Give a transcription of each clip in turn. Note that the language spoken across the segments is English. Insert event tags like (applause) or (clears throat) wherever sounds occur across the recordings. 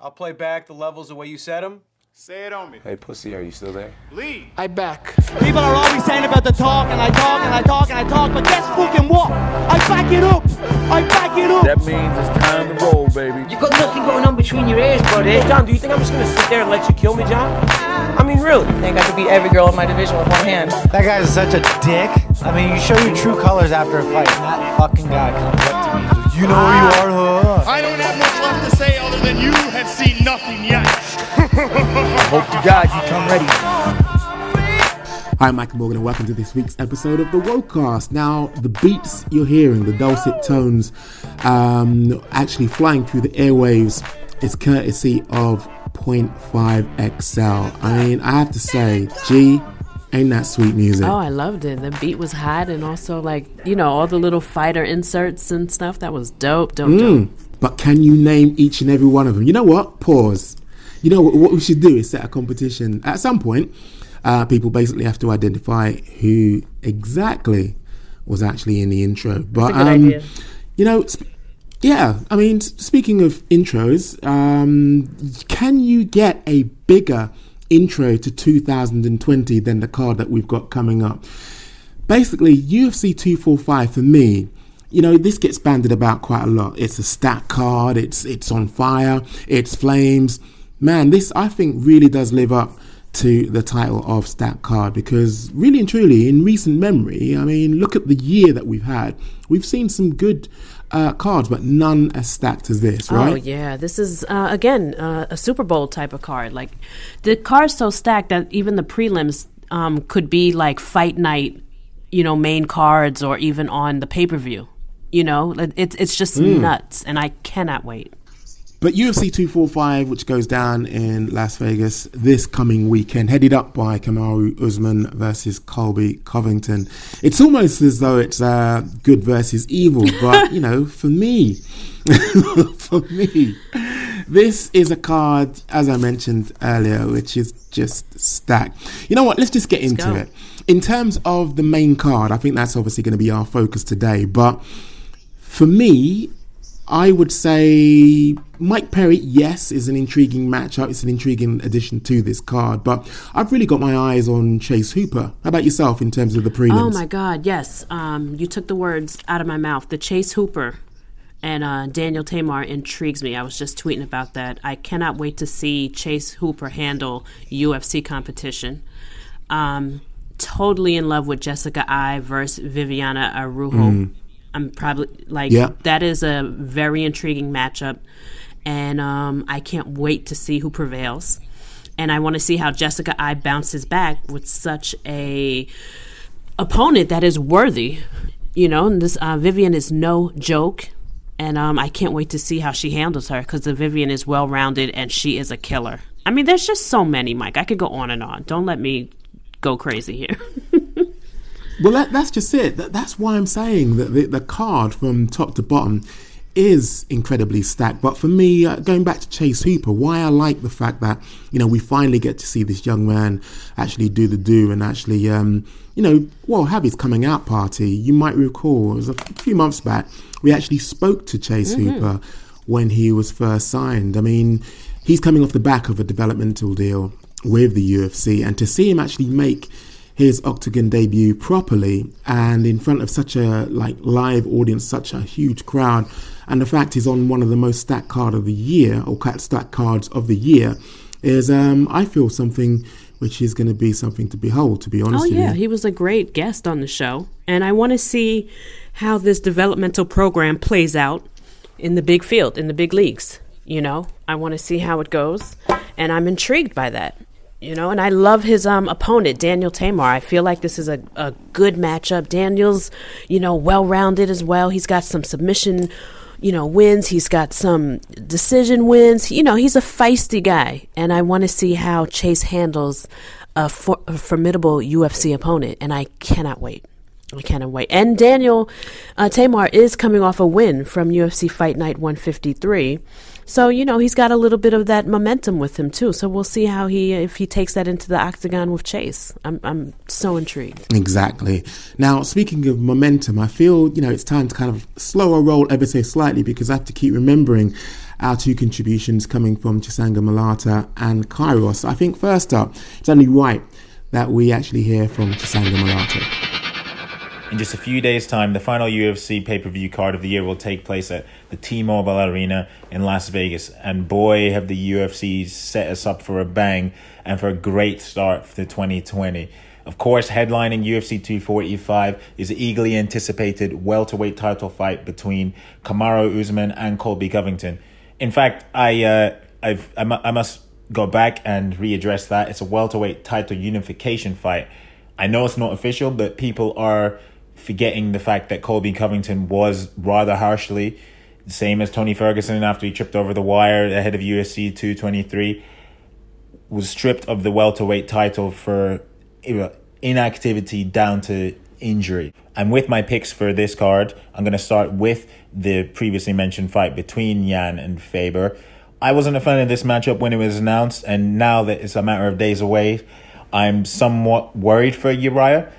I'll play back the levels the way you said them. Say it on me. Hey, pussy, are you still there? Lead. I back. People are always saying about the talk, and I talk, and I talk, and I talk, but guess fucking what? I back it up. I back it up. That means it's time to roll, baby. You've got nothing going on between your ears, buddy. John, do you think I'm just gonna sit there and let you kill me, John? I mean, really? I think I could beat every girl in my division with one hand. That guy is such a dick. I mean, you show your true colors after a fight, and that fucking guy comes up to me. You know who you are, huh? I don't nothing yet. (laughs) Hope to God you come ready. Hi, I'm Michael Morgan, and welcome to this week's episode of the Wokecast. Now, the beats you're hearing, the dulcet tones, um, actually flying through the airwaves, is courtesy of 0.5 XL. I mean, I have to say, G, ain't that sweet music? Oh, I loved it. The beat was hot, and also like you know all the little fighter inserts and stuff. That was dope, dope, Mm, dope. But can you name each and every one of them? You know what? Pause. You know what, what we should do is set a competition. At some point, uh, people basically have to identify who exactly was actually in the intro. But um, idea. you know, sp- yeah. I mean, speaking of intros, um, can you get a bigger intro to 2020 than the card that we've got coming up? basically UFC 245 for me you know this gets banded about quite a lot. It's a stat card it's it's on fire it's flames. Man this i think really does live up to the title of stat card because really and truly in recent memory i mean look at the year that we've had. We've seen some good uh, cards but none as stacked as this right? Oh yeah, this is uh, again uh, a Super Bowl type of card. Like the card's so stacked that even the prelims um, could be like fight night, you know, main cards or even on the pay per view. You know, it's it's just Mm. nuts, and I cannot wait. But UFC 245, which goes down in Las Vegas this coming weekend, headed up by Kamaru Usman versus Colby Covington. It's almost as though it's uh, good versus evil, (laughs) but you know, for me, (laughs) for me, this is a card, as I mentioned earlier, which is just stacked. You know what? Let's just get into go. it. In terms of the main card, I think that's obviously going to be our focus today, but for me, I would say Mike Perry, yes, is an intriguing matchup. It's an intriguing addition to this card, but I've really got my eyes on Chase Hooper. How about yourself in terms of the prelims? Oh my God, yes. Um, you took the words out of my mouth. The Chase Hooper and uh, Daniel Teymur intrigues me. I was just tweeting about that. I cannot wait to see Chase Hooper handle UFC competition. Um, totally in love with Jessica Eye versus Viviane Araújo. I'm probably like Yeah. that is a very intriguing matchup, and um, I can't wait to see who prevails. And I want to see how Jessica Eye bounces back with such a opponent that is worthy. You know, and this uh, Vivian is no joke, and um, I can't wait to see how she handles her because the Vivian is well rounded and she is a killer. I mean, there's just so many, Mike. I could go on and on. Don't let me go crazy here. (laughs) Well, that, that's just it. That, that's why I'm saying that the, the card from top to bottom is incredibly stacked. But for me, uh, going back to Chase Hooper, why I like the fact that you know we finally get to see this young man actually do the do and actually, um, you know, well, have his coming out party. You might recall it was a few months back. We actually spoke to Chase Hooper when he was first signed. I mean, he's coming off the back of a developmental deal with the UFC, and to see him actually make his octagon debut properly and in front of such a like live audience, such a huge crowd, and the fact he's on one of the most stacked card of the year or cat stacked cards of the year is um, I feel something which is going to be something to behold. To be honest, Oh with yeah, you. he was a great guest on the show, and I want to see how this developmental program plays out in the big field, in the big leagues. You know, I want to see how it goes, and I'm intrigued by that. You know, and I love his um opponent, Daniel Teymur. I feel like this is a, a good matchup. Daniel's, you know, well rounded as well. He's got some submission, you know, wins. He's got some decision wins. You know, he's a feisty guy, and I want to see how Chase handles a, for, a formidable UFC opponent, and I cannot wait. I cannot wait. And Daniel uh, Teymur is coming off a win from UFC Fight Night 153. So, you know, he's got a little bit of that momentum with him too. So we'll see how he if he takes that into the octagon with Chase. I'm I'm so intrigued. Exactly. Now, speaking of momentum, I feel you know it's time to kind of slow a roll ever so slightly because I have to keep remembering our two contributions coming from Chisanga Malata and Kairos. I think first up, it's only right that we actually hear from Chisanga Malata. In just a few days' time, the final UFC pay per view card of the year will take place at the T Mobile Arena in Las Vegas. And boy, have the UFC set us up for a bang and for a great start for 2020. Of course, headlining UFC 245 is the eagerly anticipated welterweight title fight between Kamaru Usman and Colby Covington. In fact, I, uh, I've, I must go back and readdress that. It's a welterweight title unification fight. I know it's not official, but people are forgetting the fact that Colby Covington was rather harshly, the same as Tony Ferguson after he tripped over the wire ahead of UFC 223, was stripped of the welterweight title for inactivity down to injury. And with my picks for this card, I'm going to start with the previously mentioned fight between Yan and Faber. I wasn't a fan of this matchup when it was announced, and now that it's a matter of days away, I'm somewhat worried for Uriah.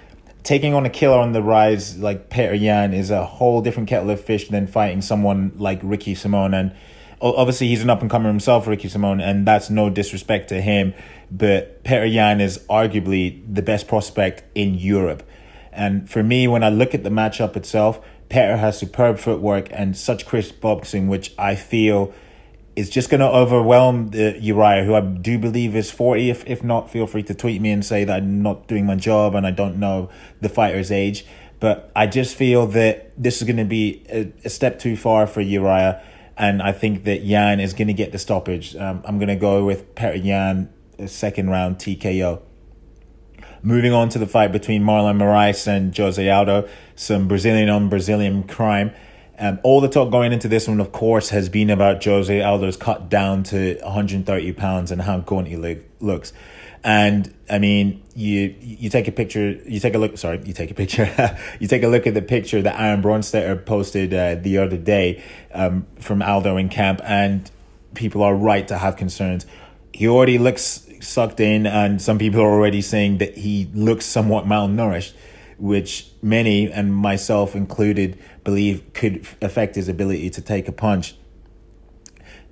Taking on a killer on the rise like Petr Yan is a whole different kettle of fish than fighting someone like Ricky Simone. And obviously, he's an up and comer himself, Ricky Simone, and that's no disrespect to him. But Petr Yan is arguably the best prospect in Europe. And for me, when I look at the matchup itself, Petr has superb footwork and such crisp boxing, which I feel is just going to overwhelm the Uriah, who I do believe is 40. If, if not, feel free to tweet me and say that I'm not doing my job and I don't know the fighter's age. But I just feel that this is going to be a, a step too far for Uriah. And I think that Yan is going to get the stoppage. Um, I'm going to go with Petr Yan, second round TKO. Moving on to the fight between Marlon Moraes and Jose Aldo, some Brazilian on Brazilian crime. Um, all the talk going into this one, of course, has been about Jose Aldo's cut down to 130 pounds and how gaunt he look, looks. And I mean, you you take a picture, you take a look. Sorry, you take a picture. (laughs) you take a look at the picture that Aaron Bronsteter posted uh, the other day um, from Aldo in camp, and people are right to have concerns. He already looks sucked in, and some people are already saying that he looks somewhat malnourished which many, and myself included, believe could affect his ability to take a punch.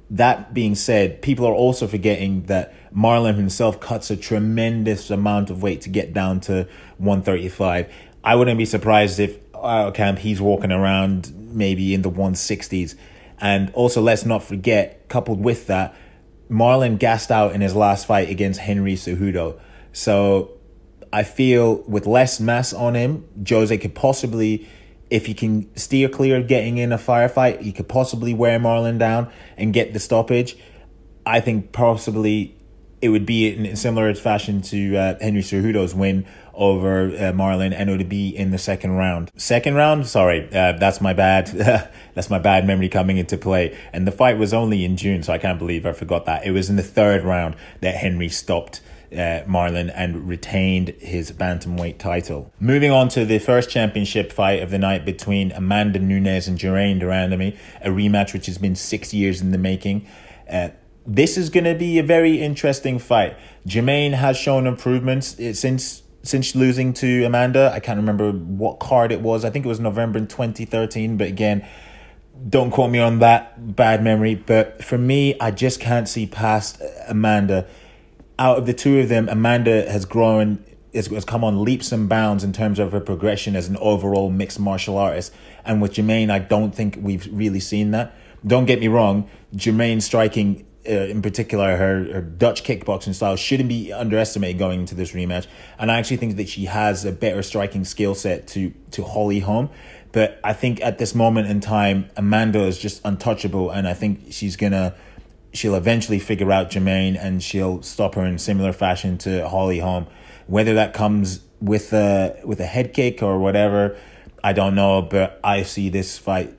That being said, people are also forgetting that Marlon himself cuts a tremendous amount of weight to get down to 135. I wouldn't be surprised if uh, our camp he's walking around maybe in the 160s. And also, let's not forget, coupled with that, Marlon gassed out in his last fight against Henry Cejudo. So I feel with less mass on him, Jose could possibly, if he can steer clear of getting in a firefight, he could possibly wear Marlon down and get the stoppage. I think possibly it would be in similar fashion to uh, Henry Cejudo's win over uh, Marlon, and it would be in the second round. Second round, sorry, uh, that's my bad. (laughs) that's my bad memory coming into play. And the fight was only in June, so I can't believe I forgot that. It was in the third round that Henry stopped uh, Marlon and retained his bantamweight title. Moving on to the first championship fight of the night between Amanda Nunes and Germaine de Randamie, a rematch which has been six years in the making. Uh, this is going to be a very interesting fight. Germaine has shown improvements uh, since since losing to Amanda. I can't remember what card it was. I think it was November in 2013, but again, don't quote me on that bad memory. But for me, I just can't see past Amanda out of the two of them, Amanda has grown, has, has come on leaps and bounds in terms of her progression as an overall mixed martial artist. And with Germaine, I don't think we've really seen that. Don't get me wrong, Germaine striking uh, in particular, her, her Dutch kickboxing style shouldn't be underestimated going into this rematch. And I actually think that she has a better striking skill set to to Holly Holm. But I think at this moment in time, Amanda is just untouchable, and I think she's gonna she'll eventually figure out Germaine and she'll stop her in similar fashion to Holly Holm. Whether that comes with a with a head kick or whatever, I don't know, but I see this fight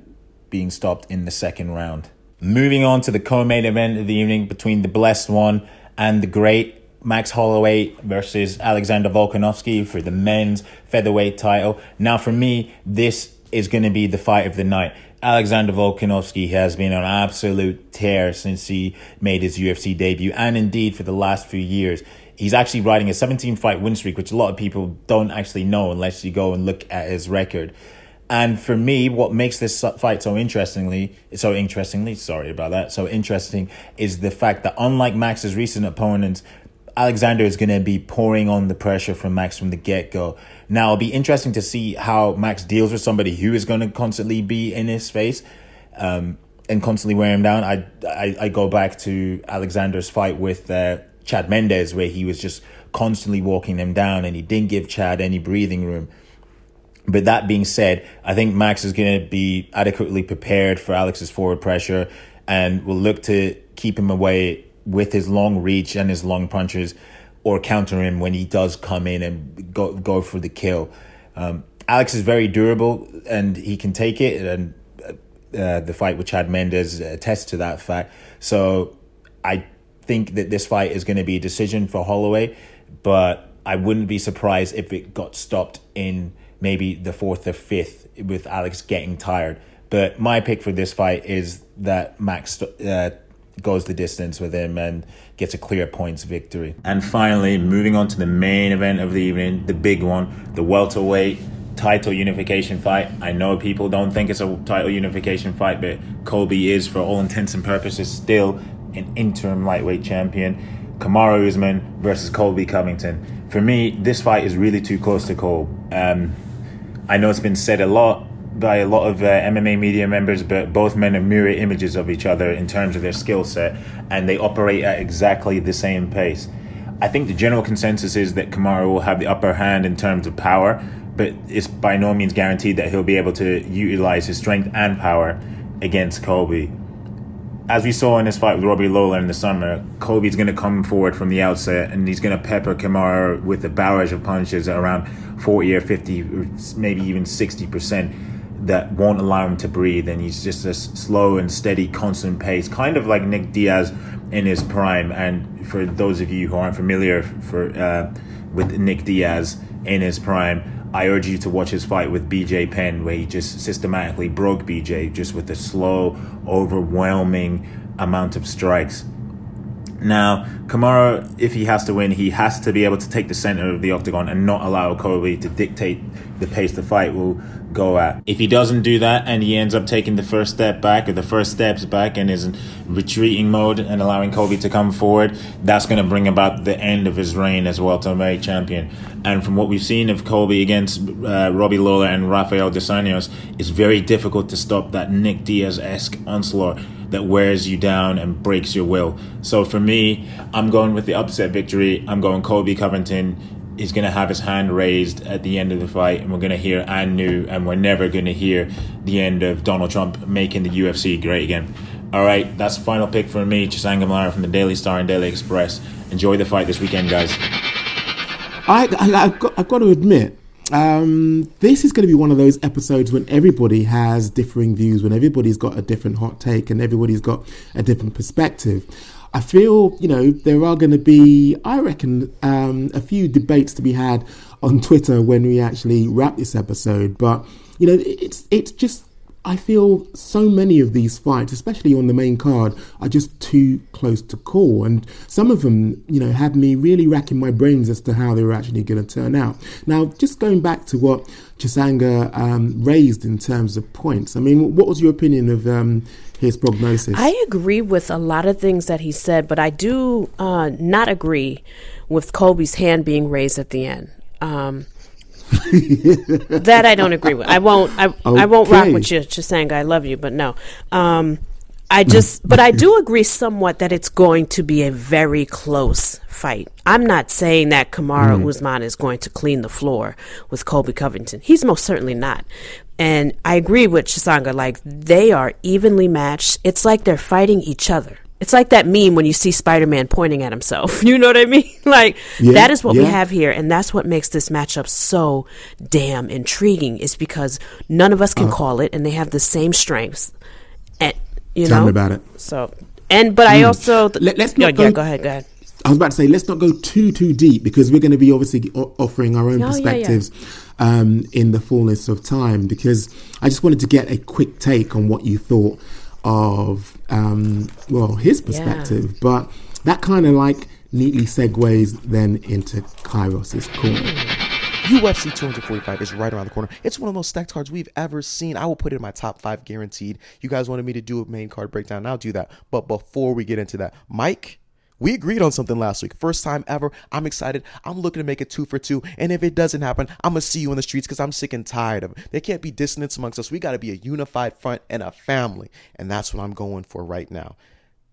being stopped in the second round. Moving on to the co-main event of the evening between the blessed one and the great Max Holloway versus Alexander Volkanovski for the men's featherweight title. Now, for me, this is going to be the fight of the night. Alexander Volkanovski has been on absolute tear since he made his UFC debut, and indeed for the last few years. He's actually riding a 17 fight win streak, which a lot of people don't actually know unless you go and look at his record. And for me, what makes this fight so interestingly, so interestingly, sorry about that, so interesting is the fact that unlike Max's recent opponents, Alexander is going to be pouring on the pressure from Max from the get go. Now, it'll be interesting to see how Max deals with somebody who is going to constantly be in his face um, and constantly wear him down. I, I, I go back to Alexander's fight with uh, Chad Mendes, where he was just constantly walking him down and he didn't give Chad any breathing room. But that being said, I think Max is going to be adequately prepared for Alex's forward pressure and will look to keep him away with his long reach and his long punches or counter him when he does come in and go, go for the kill. Um, Alex is very durable and he can take it. And uh, the fight with Chad Mendes attests to that fact. So I think that this fight is going to be a decision for Holloway, but I wouldn't be surprised if it got stopped in maybe the fourth or fifth with Alex getting tired. But my pick for this fight is that Max uh, goes the distance with him and gets a clear points victory. And finally, moving on to the main event of the evening, the big one, the welterweight title unification fight. I know people don't think it's a title unification fight, but Colby is, for all intents and purposes, still an interim lightweight champion. Kamaru Usman versus Colby Covington. For me, this fight is really too close to call. Um, I know it's been said a lot by a lot of uh, MMA media members, but both men are mirror images of each other in terms of their skill set, and they operate at exactly the same pace. I think the general consensus is that Kamara will have the upper hand in terms of power, but it's by no means guaranteed that he'll be able to utilize his strength and power against Colby as we saw in his fight with Robbie Lawler in the summer, Colby's going to come forward from the outset and he's going to pepper Kamara with a barrage of punches around 40 or 50 or maybe even 60% that won't allow him to breathe. And he's just a slow and steady, constant pace, kind of like Nick Diaz in his prime. And for those of you who aren't familiar for uh, with Nick Diaz in his prime, I urge you to watch his fight with BJ Penn, where he just systematically broke BJ just with a slow, overwhelming amount of strikes. Now, Kamara, if he has to win, he has to be able to take the center of the octagon and not allow Colby to dictate the pace the fight will go at. If he doesn't do that and he ends up taking the first step back or the first steps back and is in retreating mode and allowing Colby to come forward, that's going to bring about the end of his reign as welterweight champion. And from what we've seen of Colby against uh, Robbie Lawler and Rafael Dos Anjos, it's very difficult to stop that Nick Diaz esque onslaught that wears you down and breaks your will. So for me, I'm going with the upset victory. I'm going Colby Covington. He's going to have his hand raised at the end of the fight, and we're going to hear and new, and we're never going to hear the end of Donald Trump making the UFC great again. All right, that's the final pick for me, Chisanga Malata from the Daily Star and Daily Express. Enjoy the fight this weekend, guys. I, I, have got, I've got to admit, um, this is going to be one of those episodes when everybody has differing views, when everybody's got a different hot take and everybody's got a different perspective. I feel, you know, there are going to be, I reckon, um, a few debates to be had on Twitter when we actually wrap this episode. But, you know, it's it's just I feel so many of these fights, especially on the main card, are just too close to call. And some of them, you know, had me really racking my brains as to how they were actually going to turn out. Now, just going back to what Chisanga um, raised in terms of points, I mean, what was your opinion of um, his prognosis? I agree with a lot of things that he said, but I do uh, not agree with Colby's hand being raised at the end. Um, (laughs) that I don't agree with. I won't. I, okay. I won't rock with you, Chisanga. I love you, but no. Um, I just, but I do agree somewhat that it's going to be a very close fight. I'm not saying that Kamaru mm. Usman is going to clean the floor with Colby Covington. He's most certainly not. And I agree with Chisanga. Like they are evenly matched. It's like they're fighting each other. It's like that meme when you see Spider Man pointing at himself. (laughs) You know what I mean? (laughs) like yeah, that is what yeah. we have here, and that's what makes this matchup so damn intriguing. Is because none of us can uh, call it, and they have the same strengths. And you tell know me about it. So and but mm. I also th- Let, us not yeah, go, yeah, go ahead, go ahead. I was about to say let's not go too too deep because we're going to be obviously offering our own oh, perspectives um, in the fullness of time. Because I just wanted to get a quick take on what you thought of um, well his perspective, yeah. but that kind of like neatly segues then into Kairos's corner. UFC 245 is right around the corner. It's one of those stacked cards we've ever seen. I will put it in my top five guaranteed. You guys wanted me to do a main card breakdown, I'll do that. But before we get into that, Mike, we agreed on something last week. First time ever. I'm excited. I'm looking to make it two for two. And if it doesn't happen, I'm going to see you in the streets because I'm sick and tired of it. There can't be dissonance amongst us. We got to be a unified front and a family. And that's what I'm going for right now.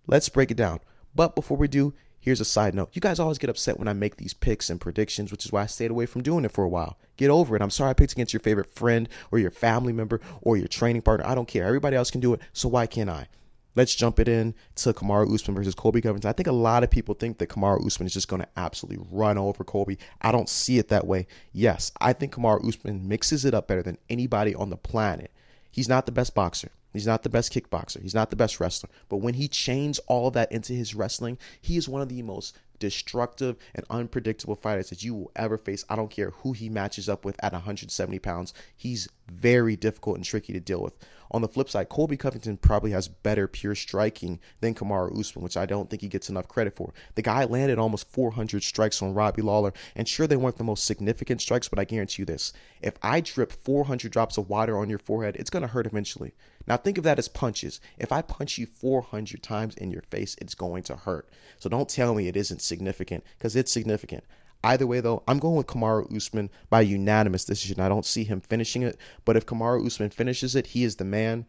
Let's break it down. But before we do, here's a side note. You guys always get upset when I make these picks and predictions, which is why I stayed away from doing it for a while. Get over it. I'm sorry I picked against your favorite friend or your family member or your training partner. I don't care. Everybody else can do it. So why can't I? Let's jump it in to Kamara Usman versus Colby Covington. I think a lot of people think that Kamara Usman is just going to absolutely run over Colby. I don't see it that way. Yes, I think Kamara Usman mixes it up better than anybody on the planet. He's not the best boxer. He's not the best kickboxer. He's not the best wrestler. But when he chains all of that into his wrestling, he is one of the most destructive and unpredictable fighters that you will ever face. I don't care who he matches up with at 170 pounds. He's very difficult and tricky to deal with. On the flip side, Colby Covington probably has better pure striking than Kamara Usman, which I don't think he gets enough credit for. The guy landed almost 400 strikes on Robbie Lawler, and sure, they weren't the most significant strikes, but I guarantee you this if I drip 400 drops of water on your forehead, it's going to hurt eventually. Now, think of that as punches. If I punch you 400 times in your face, it's going to hurt. So don't tell me it isn't significant, because it's significant. Either way, though, I'm going with Kamaru Usman by unanimous decision. I don't see him finishing it, but if Kamaru Usman finishes it, he is the man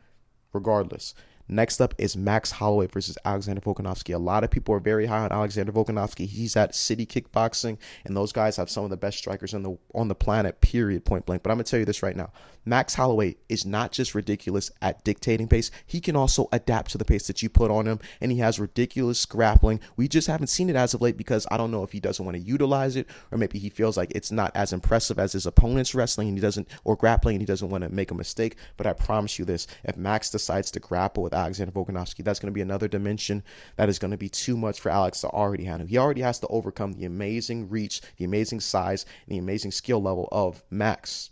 regardless. Next up is Max Holloway versus Alexander Volkanovski. A lot of people are very high on Alexander Volkanovski. He's at City Kickboxing, and those guys have some of the best strikers on the on the planet. Period. Point blank. But I'm gonna tell you this right now: Max Holloway is not just ridiculous at dictating pace. He can also adapt to the pace that you put on him, and he has ridiculous grappling. We just haven't seen it as of late because I don't know if he doesn't want to utilize it, or maybe he feels like it's not as impressive as his opponent's wrestling, and he doesn't or grappling, and he doesn't want to make a mistake. But I promise you this: if Max decides to grapple with Alexander Volkanovski. That's going to be another dimension that is going to be too much for Alex to already handle. He already has to overcome the amazing reach, the amazing size, and the amazing skill level of Max.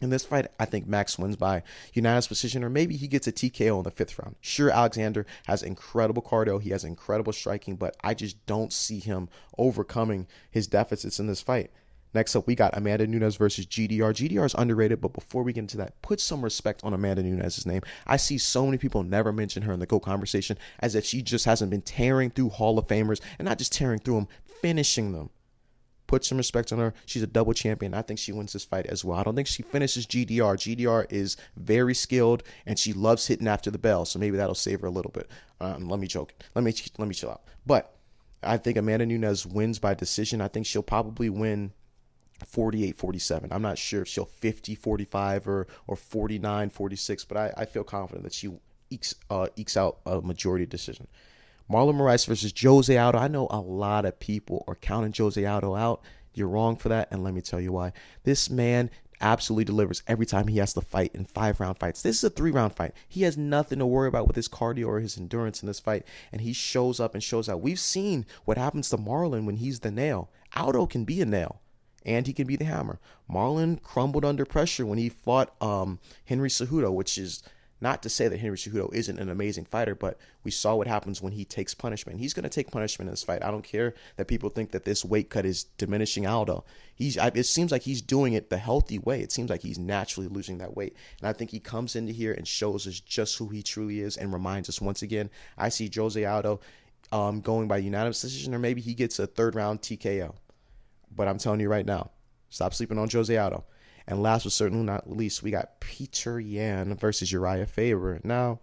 In this fight, I think Max wins by unanimous decision, or maybe he gets a TKO in the fifth round. Sure, Alexander has incredible cardio, he has incredible striking, but I just don't see him overcoming his deficits in this fight. Next up, we got Amanda Nunes versus GDR. GDR is underrated, but before we get into that, put some respect on Amanda Nunes' name. I see so many people never mention her in the GO conversation as if she just hasn't been tearing through Hall of Famers and not just tearing through them, finishing them. Put some respect on her. She's a double champion. I think she wins this fight as well. I don't think she finishes GDR. GDR is very skilled and she loves hitting after the bell, so maybe that'll save her a little bit. Um, let me joke. Let me let me chill out. But I think Amanda Nunes wins by decision. I think she'll probably win 48 47 i'm not sure if she'll 50 45 or or 49 46 but i, I feel confident that she ekes, uh, ekes out a majority decision marlon moraes versus jose aldo i know a lot of people are counting jose aldo out you're wrong for that and let me tell you why this man absolutely delivers every time he has to fight in five round fights. This is a three round fight. He has nothing to worry about with his cardio or his endurance in this fight, and he shows up and shows out. We've seen what happens to Marlon when he's the nail. Aldo can be a nail and he can be the hammer. Marlon crumbled under pressure when he fought um, Henry Cejudo, which is not to say that Henry Cejudo isn't an amazing fighter, but we saw what happens when he takes punishment. He's going to take punishment in this fight. I don't care that people think that this weight cut is diminishing Aldo. He's. It seems like he's doing it the healthy way. It seems like he's naturally losing that weight, and I think he comes into here and shows us just who he truly is and reminds us once again. I see Jose Aldo um, going by unanimous decision, or maybe he gets a third round TKO. But I'm telling you right now, stop sleeping on Jose Aldo. And last but certainly not least, we got Peter Yan versus Uriah Faber. Now,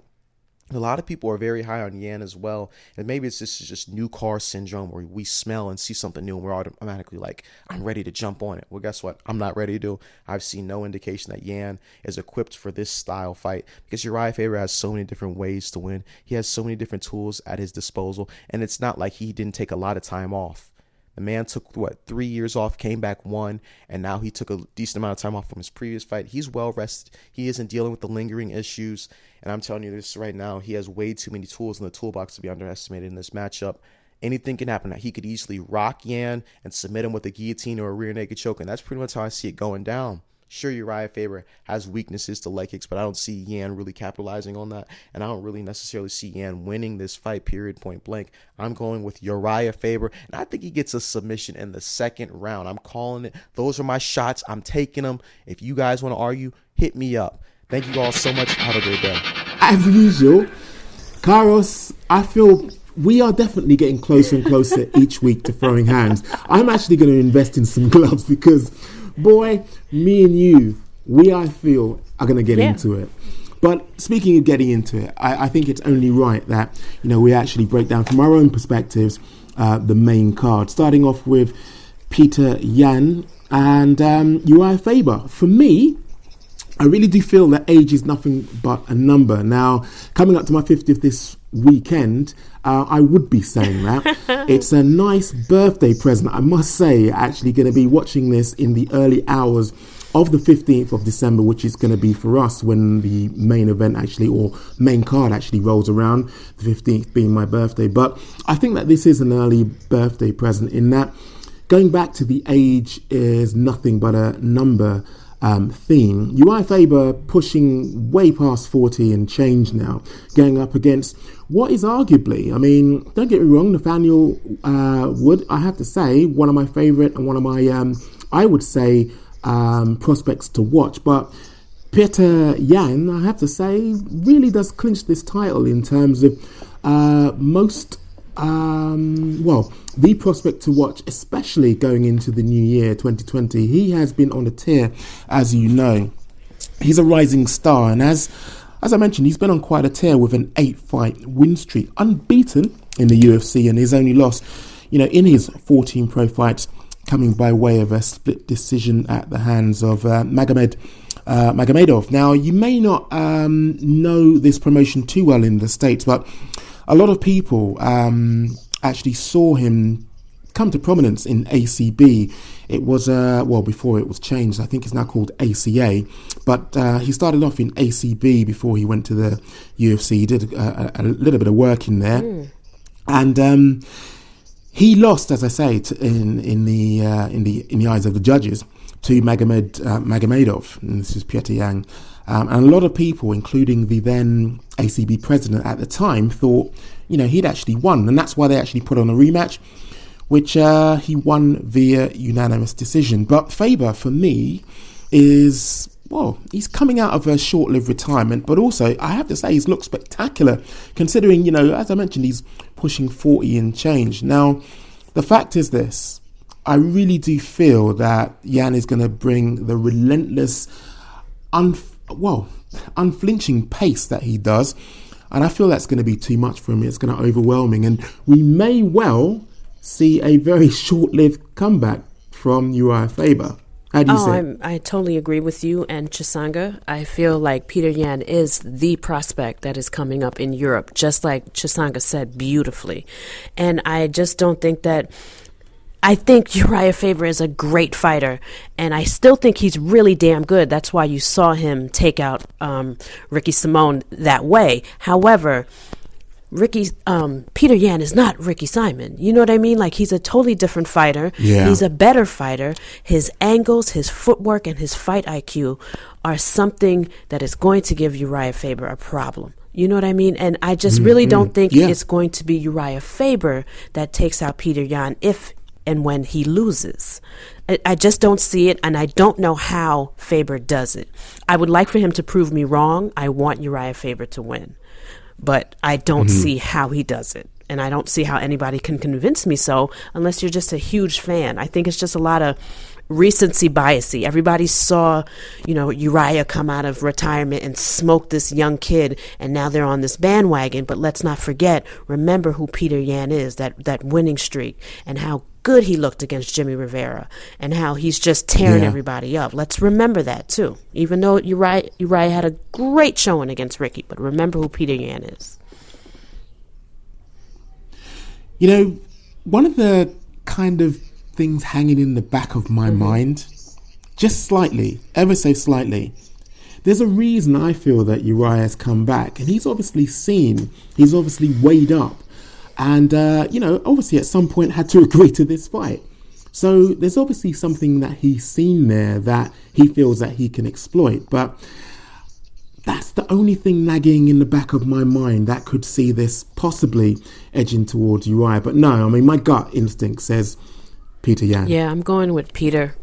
a lot of people are very high on Yan as well. And maybe it's just, just new car syndrome where we smell and see something new and we're automatically like, I'm ready to jump on it. Well, guess what? I'm not ready to do. I've seen no indication that Yan is equipped for this style fight because Uriah Faber has so many different ways to win. He has so many different tools at his disposal. And it's not like he didn't take a lot of time off. The man took what three years off, came back one, and now he took a decent amount of time off from his previous fight. He's well rested. He isn't dealing with the lingering issues. And I'm telling you this right now, he has way too many tools in the toolbox to be underestimated in this matchup. Anything can happen. He could easily rock Yan and submit him with a guillotine or a rear naked choke, and that's pretty much how I see it going down. Sure, Uriah Faber has weaknesses to leg kicks, but I don't see Yan really capitalizing on that. And I don't really necessarily see Yan winning this fight, period, point blank. I'm going with Uriah Faber, and I think he gets a submission in the second round. I'm calling it. Those are my shots. I'm taking them. If you guys want to argue, hit me up. Thank you all so much. Have a great day. As usual, Kairos, I feel we are definitely getting closer and closer (laughs) each week to throwing hands. I'm actually going to invest in some gloves because, boy, me and you, we I feel are going to get Yeah. into it. But speaking of getting into it, I, I think it's only right that you know we actually break down from our own perspectives uh, the main card, starting off with Peter Yan and um, Uriah Faber. For me, I really do feel that age is nothing but a number. Now, coming up to my 50th this weekend, uh, I would be saying that. (laughs) it's a nice birthday present, I must say. Actually, going to be watching this in the early hours of the 15th of December, which is going to be for us when the main event actually, or main card actually rolls around, the 15th being my birthday. But I think that this is an early birthday present in that going back to the age is nothing but a number um, theme. Uriah Faber pushing way past 40 and change now, going up against what is arguably, I mean, don't get me wrong, Nathaniel uh, Wood, I have to say, one of my favourite and one of my, um, I would say, um, prospects to watch. But Peter Yan, I have to say, really does clinch this title in terms of uh, most um, well, the prospect to watch, especially going into the new year 2020. He has been on a tear, as you know. He's a rising star, and as as I mentioned, he's been on quite a tear with an eight-fight win streak, unbeaten in the UFC, and his only loss, you know, in his 14 pro fights, coming by way of a split decision at the hands of uh, Magomed uh, Magomedov. Now, you may not um, know this promotion too well in the States, but a lot of people um, actually saw him come to prominence in ACB. It was, uh, well, before it was changed, I think it's now called ACA, but uh, he started off in ACB before he went to the UFC. He did a, a, a little bit of work in there. And um, he lost, as I say, to, in in the uh, in the in the eyes of the judges to Magomed uh, Magomedov. And this is Peter Yan, um, and a lot of people, including the then ACB president at the time, thought you know he'd actually won, and that's why they actually put on a rematch, which uh, he won via unanimous decision. But Faber, for me, is well, he's coming out of a short-lived retirement, but also I have to say he's looked spectacular, considering you know as I mentioned he's pushing forty and change. Now, the fact is this: I really do feel that Yan is going to bring the relentless, un well, unflinching pace that he does, and I feel that's going to be too much for him. It's going to overwhelming, and we may well see a very short-lived comeback from Uriah Faber. How do you oh? I'm, I totally agree with you and Chisanga. I feel like Peter Yan is the prospect that is coming up in Europe, just like Chisanga said beautifully. And I just don't think that. I think Uriah Faber is a great fighter, and I still think he's really damn good. That's why you saw him take out um, Ricky Simone that way. However, Ricky um, Peter Yan is not Ricky Simon. You know what I mean? Like he's a totally different fighter. Yeah. He's a better fighter. His angles, his footwork, and his fight IQ are something that is going to give Uriah Faber a problem. You know what I mean? And I just really don't think Yeah. it's going to be Uriah Faber that takes out Peter Yan if and when he loses. I, I just don't see it, and I don't know how Faber does it. I would like for him to prove me wrong. I want Uriah Faber to win but I don't mm-hmm. see how he does it. And I don't see how anybody can convince me so unless you're just a huge fan. I think it's just a lot of recency biasy. Everybody saw, you know, Uriah come out of retirement and smoke this young kid and now they're on this bandwagon. But let's not forget, remember who Peter Yan is, that that winning streak and how good he looked against Jimmy Rivera and how he's just tearing Yeah. everybody up. Let's remember that too. Even though Uriah, Uriah had a great showing against Ricky, but remember who Peter Yan is. You know, one of the kind of things hanging in the back of my mm-hmm. mind, just slightly, ever so slightly, there's a reason I feel that Uriah has come back, and he's obviously seen, he's obviously weighed up, and uh, you know, obviously at some point had to (laughs) agree to this fight. So there's obviously something that he's seen there that he feels that he can exploit. But that's the only thing nagging in the back of my mind that could see this possibly edging towards Uriah. But no, I mean, my gut instinct says Peter Yan. Yeah, I'm going with Peter.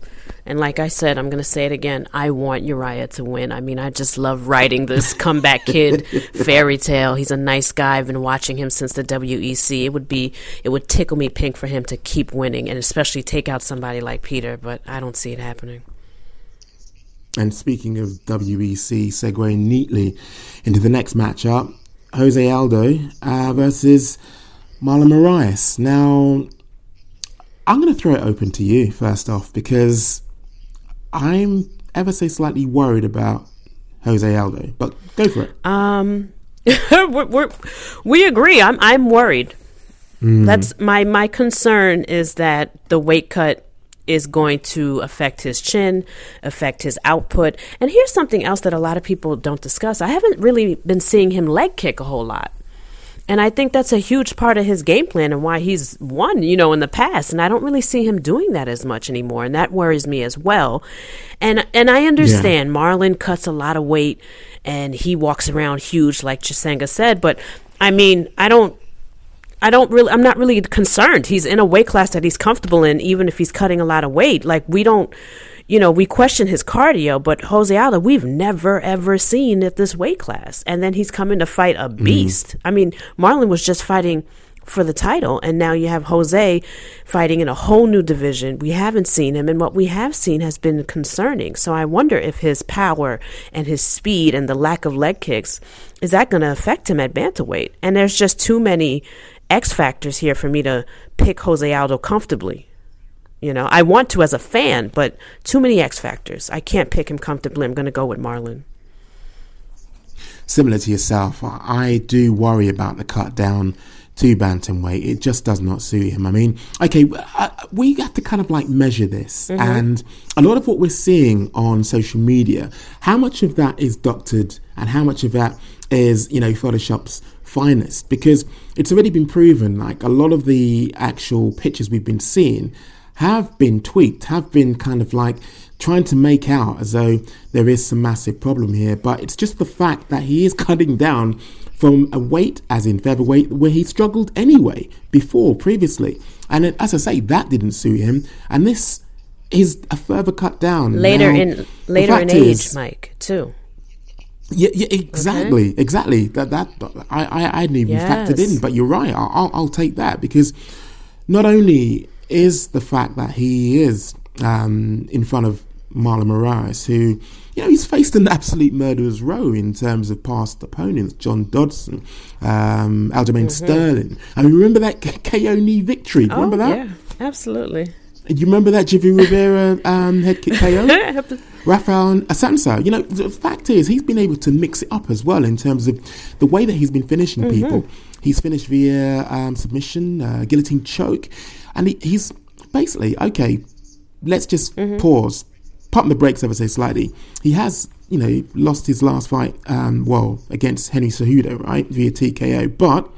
And like I said, I'm going to say it again. I want Uriah to win. I mean, I just love writing this comeback (laughs) kid fairy tale. He's a nice guy. I've been watching him since the WEC. It would be, it would tickle me pink for him to keep winning and especially take out somebody like Peter, but I don't see it happening. And speaking of WEC, segueing neatly into the next matchup, Jose Aldo uh, versus Marlon Moraes. Now, I'm going to throw it open to you first off because I'm ever so slightly worried about Jose Aldo, but go for it. Um, (laughs) we're, we're, we agree. I'm I'm worried. Mm. That's my my concern is that the weight cut is going to affect his chin, affect his output. And here's something else that a lot of people don't discuss. I haven't really been seeing him leg kick a whole lot. And I think that's a huge part of his game plan and why he's won, you know, in the past. And I don't really see him doing that as much anymore. And that worries me as well. And and I understand yeah. Marlon cuts a lot of weight and he walks around huge, like Chisanga said. But I mean, I don't I don't really I'm not really concerned. He's in a weight class that he's comfortable in, even if he's cutting a lot of weight. Like we don't you know, we question his cardio, but Jose Aldo, we've never ever seen at this weight class. And then he's coming to fight a mm-hmm. beast. Mm. I mean, Marlon was just fighting for the title, and now you have Jose fighting in a whole new division. We haven't seen him, and what we have seen has been concerning. So I wonder if his power and his speed and the lack of leg kicks is that going to affect him at bantamweight? And there's just too many X factors here for me to pick Jose Aldo comfortably. You know, I want to as a fan, but too many X factors. I can't pick him comfortably. I'm going to go with Marlon. Similar to yourself, I do worry about the cut down to bantamweight. It just does not suit him. I mean, okay, uh, we have to kind of like measure this, mm-hmm. and a lot of what we're seeing on social media, how much of that is doctored, and how much of that is you know Photoshop's finest? Because it's already been proven, like a lot of the actual pictures we've been seeing have been tweaked, have been kind of like trying to make out as though there is some massive problem here. But it's just the fact that he is (laughs) cutting down from a weight, as in featherweight, where he struggled anyway before, previously. And it, as I say, that didn't suit him. And this is a further cut down. Later now, in later in age, is, Mike, too. Yeah, yeah, exactly, okay. exactly. That that I I, I hadn't even yes. factored in, but you're right. I'll I'll take that because not only is the fact that he is um, in front of Marlon Moraes, who, you know, he's faced an absolute murderer's row in terms of past opponents. John Dodson, um, Aljamain mm-hmm. Sterling. I mean, remember that KO knee victory? Oh, remember that? Yeah, absolutely. Do you remember that Javi Rivera um, head kick KO? (laughs) Rafael Assunção. You know, the fact is, he's been able to mix it up as well in terms of the way that he's been finishing mm-hmm. people. He's finished via um, submission, uh, guillotine choke and he, he's basically okay. Let's just mm-hmm. pause, pump the brakes ever so slightly. He has, you know, lost his last fight, um, well, against Henry Cejudo, right, via TKO, but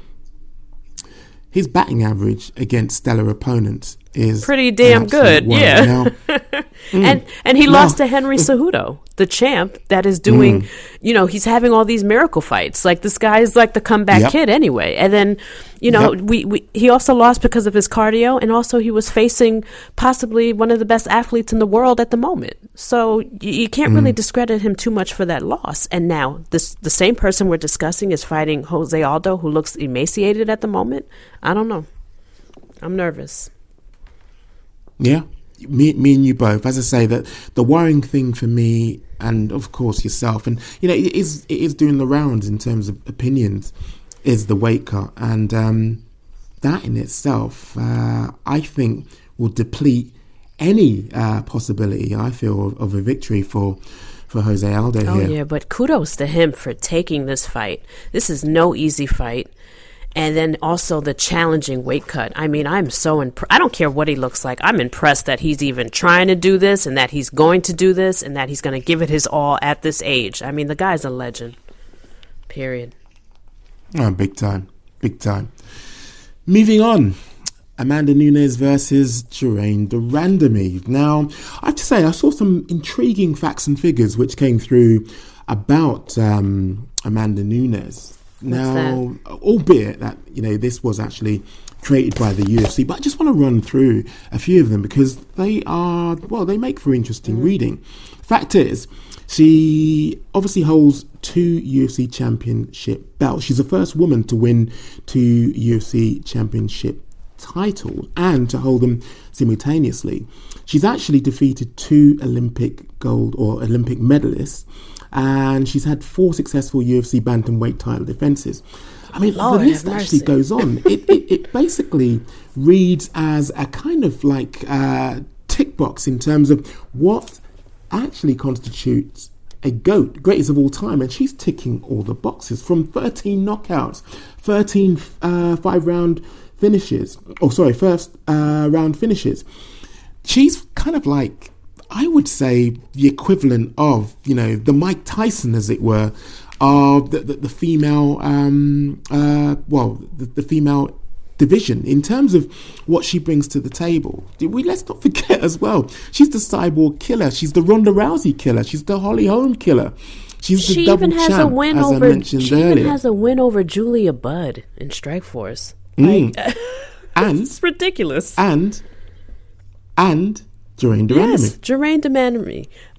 his batting average against stellar opponents is pretty damn good. Yeah. (laughs) Mm, and and he no. lost to Henry Cejudo, the champ that is doing, mm. you know, he's having all these miracle fights. Like this guy is like the comeback yep. kid anyway. And then, you know, yep. we, we he also lost because of his cardio and also he was facing possibly one of the best athletes in the world at the moment. So you, you can't mm. really discredit him too much for that loss. And now this the same person we're discussing is fighting Jose Aldo who looks emaciated at the moment. I don't know. I'm nervous. Yeah, me, me and you both. As I say, that the worrying thing for me, and of course yourself, and you know, it is it is doing the rounds in terms of opinions, is the weight cut, and um, that in itself, uh, I think, will deplete any uh, possibility. I feel of, of a victory for for Jose Aldo oh, here. yeah, but kudos to him for taking this fight. This is no easy fight and then also the challenging weight cut. I mean, I'm so imp- I don't care what he looks like. I'm impressed that he's even trying to do this and that he's going to do this and that he's going to give it his all at this age. I mean, the guy's a legend. Period. Oh, big time. Big time. Moving on. Amanda Nunes versus Germaine de Randamie. Now, I have to say, I saw some intriguing facts and figures which came through about um, Amanda Nunes. Now, albeit that you know this was actually created by the UFC, but I just want to run through a few of them because they are well, they make for interesting mm. reading. Fact is, she obviously holds two UFC championship belts. She's the first woman to win two UFC championship titles and to hold them simultaneously. She's actually defeated two Olympic gold or Olympic medalists, and she's had four successful UFC bantamweight title defenses. I mean, Lord the list actually goes on. It, it, it basically reads as a kind of like uh, tick box in terms of what actually constitutes a GOAT, greatest of all time, and she's ticking all the boxes from 13 knockouts, 13 uh, five round finishes, oh, sorry, first uh, round finishes. She's kind of like, I would say, the equivalent of, you know, the Mike Tyson, as it were, of the, the, the female, um, uh, well, the, the female division in terms of what she brings to the table. We let's not (laughs) forget as well. She's the cyborg killer. She's the Ronda Rousey killer. She's the Holly Holm killer. She's the She double even has champ, a win as I over. mentioned She earlier. even has a win over Julia Budd in Strikeforce. Mm. (laughs) and It's ridiculous. and and Germaine de Randamie. Yes,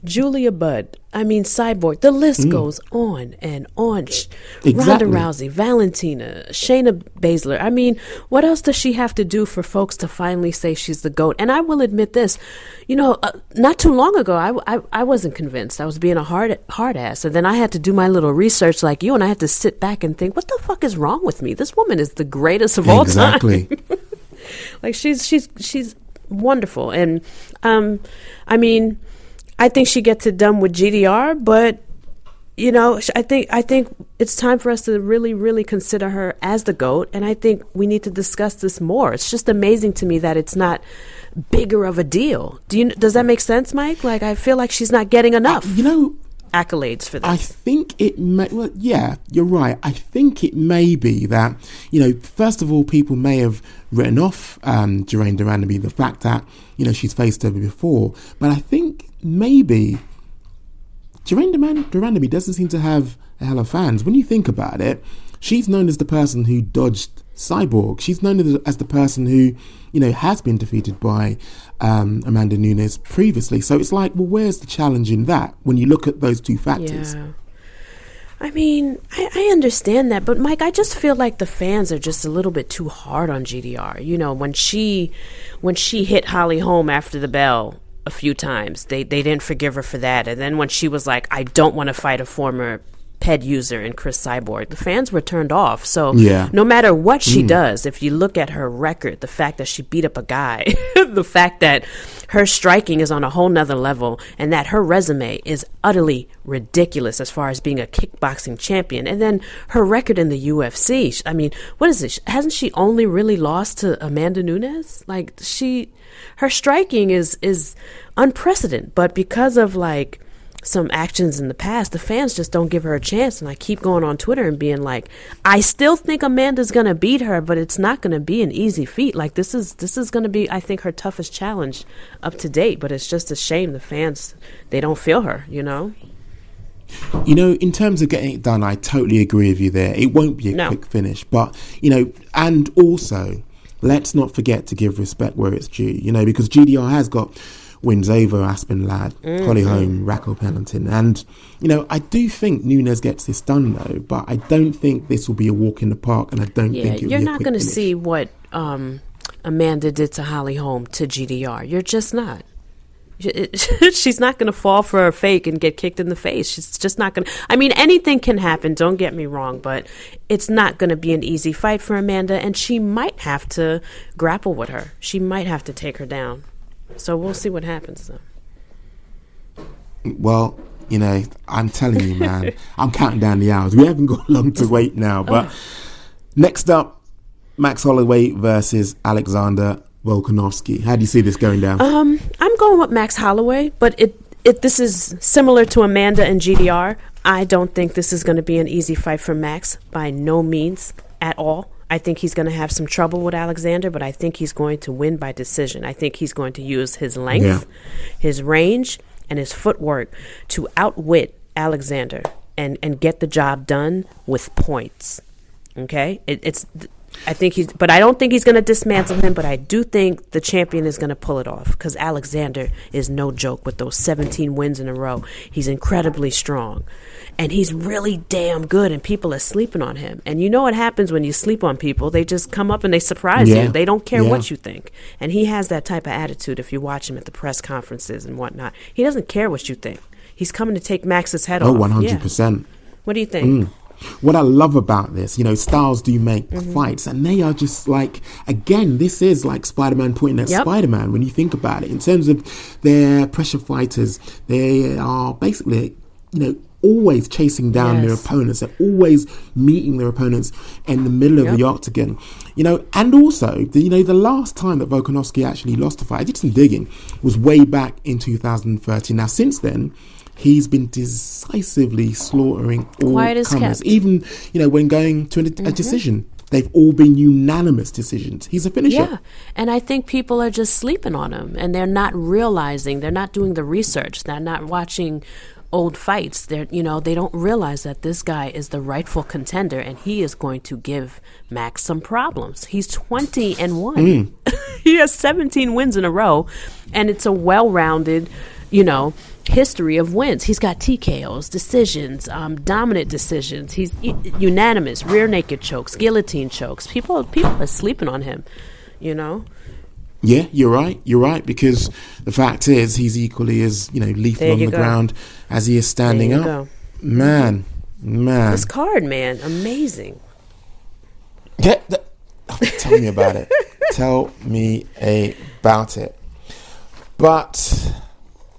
Julia Budd. I mean, Cyborg. The list Mm. goes on and on. Exactly. Ronda Rousey, Valentina, Shayna Baszler. I mean, what else does she have to do for folks to finally say she's the goat? And I will admit this, you know, uh, not too long ago, I, I I wasn't convinced. I was being a hard hard ass, and then I had to do my little research like you, and I had to sit back and think, what the fuck is wrong with me? This woman is the greatest of all time Exactly. (laughs) like she's she's she's wonderful. And um i mean i think she gets it done with gdr but you know i think i think it's time for us to really really consider her as the goat. And i think we need to discuss this more. It's just amazing to me that it's not bigger of a deal. Do you does that make sense mike? Like i feel like she's not getting enough. you know accolades for this I think it may. Well, yeah, you're right. I think it may be that you know. First of all, people may have written off um, Germaine de Randamie the fact that you know she's faced her before, but I think maybe Germaine Duran- de Randamie doesn't seem to have a hell of fans. When you think about it, she's known as the person who dodged Cyborg. She's known as- the person who, you know, has been defeated by um, Amanda Nunes previously. So it's like, well, where's the challenge in that when you look at those two factors? Yeah. I mean, I, I understand that, but Mike, I just feel like the fans are just a little bit too hard on GDR. You know, when she when she hit Holly Holm after the bell a few times, they they didn't forgive her for that. And then when she was like, "I don't want to fight a former ped user in Cris Cyborg," the fans were turned off. So Yeah. no matter what she Mm. does, if you look at her record, the fact that she beat up a guy, (laughs) the fact that her striking is on a whole nother level, and that her resume is utterly ridiculous as far as being a kickboxing champion, and then her record in the UFC. I mean, what is it? Hasn't she only really lost to Amanda Nunes? Like she, her striking is is unprecedented, but because of like some actions in the past, the fans just don't give her a chance. And I keep going on Twitter and being like, I still think Amanda's gonna beat her, but it's not gonna be an easy feat. Like this is this is gonna be, I think, her toughest challenge up to date. But it's just a shame the fans they don't feel her. You know? You know, in terms of getting it done, I totally agree with you there. It won't be a No. quick finish, but you know, and also let's not forget to give respect where it's due. You know, because GDR has got wins over Aspen Ladd, Holly Mhm. Holm, Raquel Pennington, and you know, I do think Nunes gets this done though, but I don't think this will be a walk in the park, and I don't Yeah, think you're be not gonna see what um, Amanda did to Holly Holm to GDR. You're just not. (laughs) She's not going to fall for a fake and get kicked in the face. She's just not going to. I mean, anything can happen, don't get me wrong, but it's not going to be an easy fight for Amanda, and she might have to grapple with her. She might have to take her down. So we'll see what happens, though. Well, you know, I'm telling you, man, (laughs) I'm counting down the hours. We haven't got long to wait now. But (laughs) next up, Max Holloway versus Alexander Volkanovski. How do you see this going down? Um, I'm going with Max Holloway, but it it this is similar to Amanda and GDR. I don't think this is going to be an easy fight for Max by no means at all. I think he's going to have some trouble with Alexander, but I think he's going to win by decision. I think he's going to use his length, Yeah. his range, and his footwork to outwit Alexander and, and get the job done with points. Okay? It, it's. I think he's, but I don't think he's going to dismantle him. But I do think the champion is going to pull it off because Alexander is no joke with those 17 wins in a row. He's incredibly strong, and he's really damn good. And people are sleeping on him. And you know what happens when you sleep on people? They just come up and they surprise Yeah. you. They don't care Yeah. what you think. And he has that type of attitude. If you watch him at the press conferences and whatnot, he doesn't care what you think. He's coming to take Max's head Oh, off. 100%. Yeah. What do you think? Mm. What I love about this, you know, styles do make Mm-hmm. fights, and they are just like, again, this is like Spider Man pointing at Yep. Spider Man when you think about it. In terms of their pressure fighters, they are basically, you know, always chasing down their opponents. They're always meeting their opponents in the middle of Yep. the octagon. You know, and also, the, you know, the last time that Volkanovski actually lost a fight, I did some digging, was way back in 2013. Now, since then, he's been decisively slaughtering all Quiet comers. Even, you know, when going to a, a Mhm. decision, they've all been unanimous decisions. He's a finisher. Yeah. And I think people are just sleeping on him and they're not realizing, they're not doing the research, they're not watching old fights. They're, you know, they don't realize that this guy is the rightful contender and he is going to give Max some problems. He's 20 and 1. Mm. (laughs) he has 17 wins in a row and it's a well-rounded, you know, history of wins. He's got TKOs, decisions, um, dominant decisions. He's u- unanimous, rear naked chokes, guillotine chokes. People people are sleeping on him, you know. Yeah, you're right. You're right because the fact is he's equally as you know lethal on the go. ground as he is standing up. go. Man, man. This card, man, amazing. Yeah, th- oh, tell me about it. (laughs) Tell me about it. But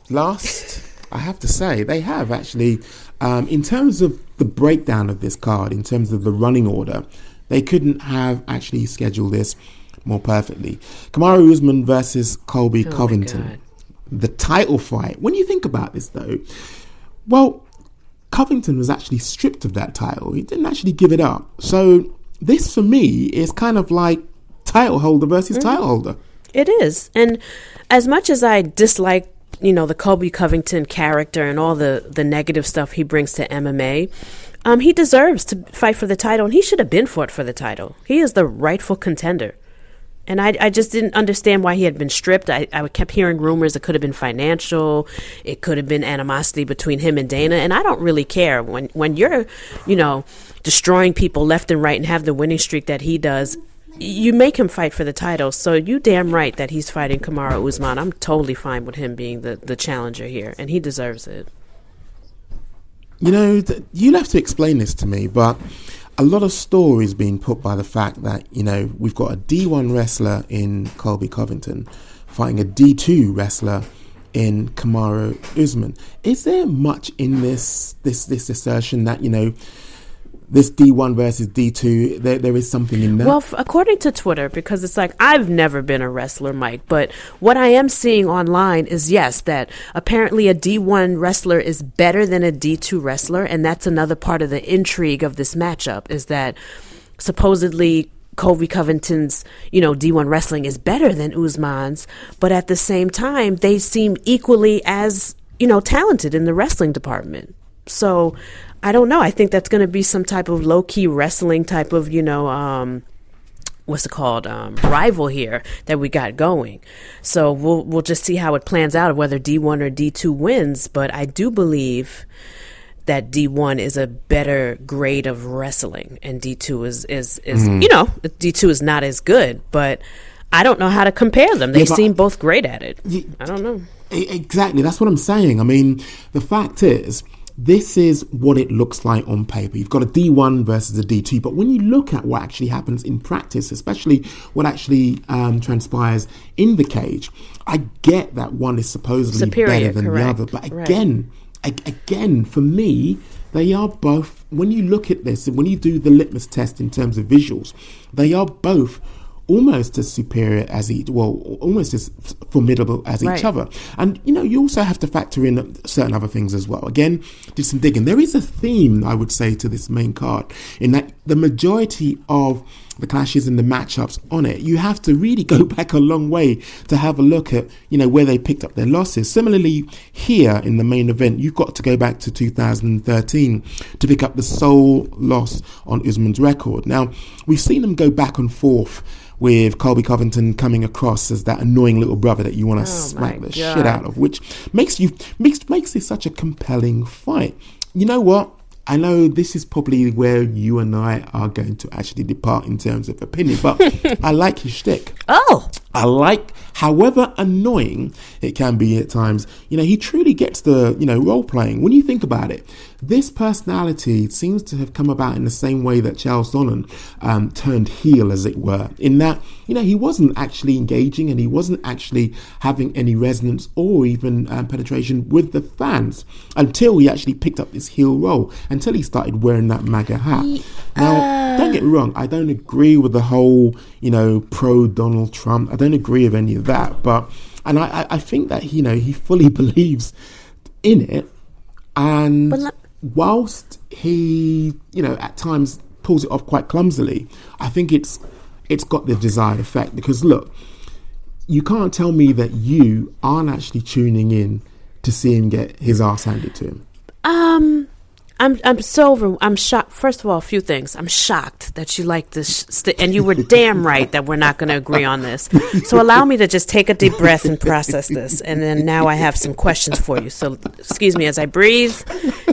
last, I have to say, they have actually, um, in terms of the breakdown of this card, in terms of the running order, they couldn't have actually scheduled this more perfectly. Kamaru Usman versus Colby Oh Covington. The title fight. When you think about this, though, well, Covington was actually stripped of that title. He didn't actually give it up. So this, for me, is kind of like title holder versus Mm-hmm. title holder. It is. And as much as I dislike, you know, the Colby Covington character and all the, the negative stuff he brings to MMA, um, he deserves to fight for the title, and he should have been fought for the title. He is the rightful contender. And I, I just didn't understand why he had been stripped. I, I kept hearing rumors it could have been financial, it could have been animosity between him and Dana, and I don't really care when when you're, you know, destroying people left and right and have the winning streak that he does. You make him fight for the title, so you damn right that he's fighting Kamaru Usman. I'm totally fine with him being the, the challenger here, and he deserves it. You know, th- you'll have to explain this to me, but a lot of stories being put by the fact that, you know, we've got a D1 wrestler in Colby Covington fighting a D2 wrestler in Kamaru Usman. Is there much in this this this assertion that, you know, this D1 versus D2, there, there is something in that? Well, f- according to Twitter, because it's like I've never been a wrestler, Mike, but what I am seeing online is yes, that apparently a D1 wrestler is better than a D2 wrestler, and that's another part of the intrigue of this matchup is that supposedly Colby Covington's, you know, D1 wrestling is better than Usman's, but at the same time, they seem equally as, you know, talented in the wrestling department. So I don't know. I think that's going to be some type of low key wrestling type of, you know, um, what's it called um, rival here that we got going. So we'll we'll just see how it plans out, whether D one or D two wins. But I do believe that D one is a better grade of wrestling, and D two is is is Mhm. you know D two is not as good, but. I don't know how to compare them. They Yeah, seem both great at it. I don't know. Exactly. That's what I'm saying. I mean, the fact is, this is what it looks like on paper. You've got a D1 versus a D2, but when you look at what actually happens in practice, especially what actually um, transpires in the cage, I get that one is supposedly Superior, better than correct, the other. But right. again, a- again, for me, they are both. When you look at this and when you do the litmus test in terms of visuals, they are both almost as superior as each. Well, almost as formidable as Right. each other. And you know, you also have to factor in certain other things as well. Again, did some digging. There is a theme, I would say, to this main card in that the majority of the clashes and the matchups on it, you have to really (laughs) go back a long way to have a look at, you know, where they picked up their losses. Similarly, here in the main event, you've got to go back to 2013 to pick up the sole loss on Usman's record. Now, we've seen them go back and forth with Colby Covington coming across as that annoying little brother that you want to Oh smack the God. shit out of, which makes you makes makes this such a compelling fight. You know what? I know this is probably where you and I are going to actually depart in terms of opinion, but (laughs) I like his shtick. Oh, I like, however annoying it can be at times, you know, he truly gets the, you know, role playing. When you think about it, this personality seems to have come about in the same way that Chael Sonnen um, turned heel, as it were, in that, you know, he wasn't actually engaging and he wasn't actually having any resonance or even um, penetration with the fans until he actually picked up this heel role, until he started wearing that MAGA hat. Now, don't get me wrong, I don't agree with the whole, you know, pro Donald Trump. I don't agree with any of that, but and I, I- I think that you know he fully (laughs) believes in it, and whilst he, you know, at times pulls it off quite clumsily, I think it's it's got the desired effect because look, you can't tell me that you aren't actually tuning in to see him get his ass handed to him. Um, I'm I'm so over, I'm shocked. First of all, a few things. I'm shocked that you like this, st- and you were damn right that we're not going to agree on this. So allow me to just take a deep breath and process this, and then now I have some questions for you. So excuse me as I breathe,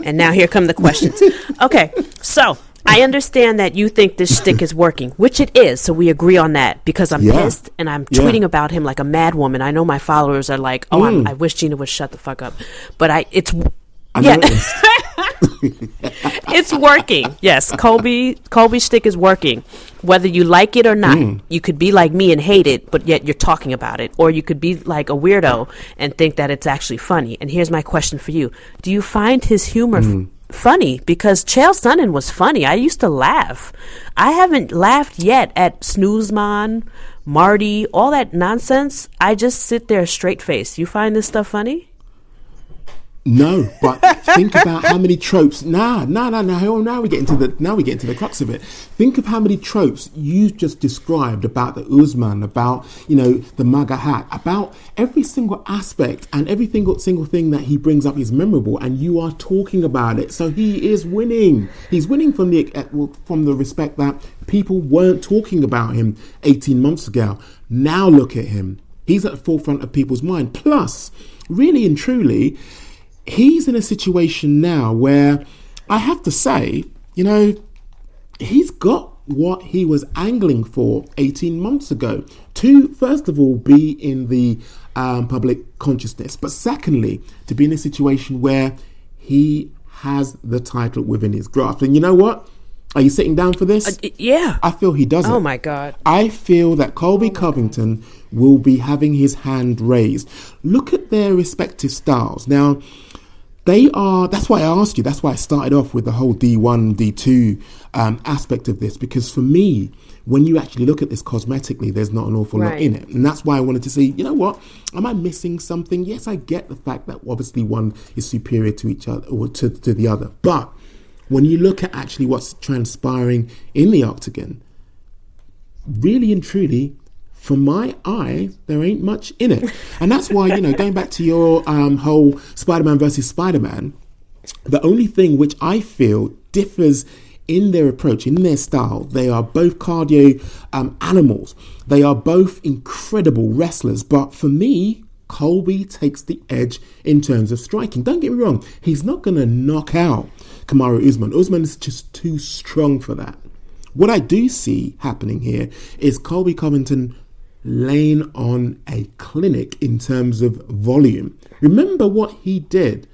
and now here come the questions. Okay, so. I understand that you think this shtick is working, which it is. So we agree on that because I'm Yeah. pissed and I'm Yeah. tweeting about him like a mad woman. I know my followers are like, "Oh, I'm, Mm. I wish Gina would shut the fuck up," but I it's I yeah. (laughs) (laughs) it's working. Yes, Colby Colby stick is working. Whether you like it or not, Mm. you could be like me and hate it, but yet you're talking about it, or you could be like a weirdo and think that it's actually funny. And here's my question for you: Do you find his humor? f- Mm. Funny because Chael Sonnen was funny. I used to laugh. I haven't laughed yet at Snoozemon, Marty, all that nonsense. I just sit there straight face. You find this stuff funny? No, but think about how many tropes. Nah, nah, nah, nah. oh, Now we get into the now we get into the crux of it. Think of how many tropes you just described about the Usman, about you know the MAGA hat, about every single aspect and every single single thing that he brings up is memorable, and you are talking about it. So he is winning. He's winning from the uh, from the respect that people weren't talking about him 18 months ago. Now look at him. He's at the forefront of people's mind. Plus, really and truly he's in a situation now where I have to say, you know, he's got what he was angling for 18 months ago to, first of all, be in the um, public consciousness, but secondly, to be in a situation where he has the title within his grasp. And you know what? Are you sitting down for this? yeah. I feel he doesn't. Oh my god. I feel that Colby Covington will be having his hand raised. Look at their respective styles. Now, they are, that's why I asked you, that's why I started off with the whole D1, D2 um, aspect of this, because for me, when you actually look at this cosmetically, there's not an awful lot in it. And that's why I wanted to see, you know what, am I missing something? Yes, I get the fact that obviously one is superior to each other or to, to the other. But when you look at actually what's transpiring in the octagon, really and truly, for my eye, there ain't much in it. And that's why, you know, going back to your um, whole Spider Man versus Spider Man, the only thing which I feel differs in their approach, in their style, they are both cardio um, animals. They are both incredible wrestlers. But for me, Colby takes the edge in terms of striking. Don't get me wrong, he's not going to knock out Kamaru Usman. Usman is just too strong for that. What I do see happening here is Colby Covington laying on a clinic in terms of volume. Remember what he did.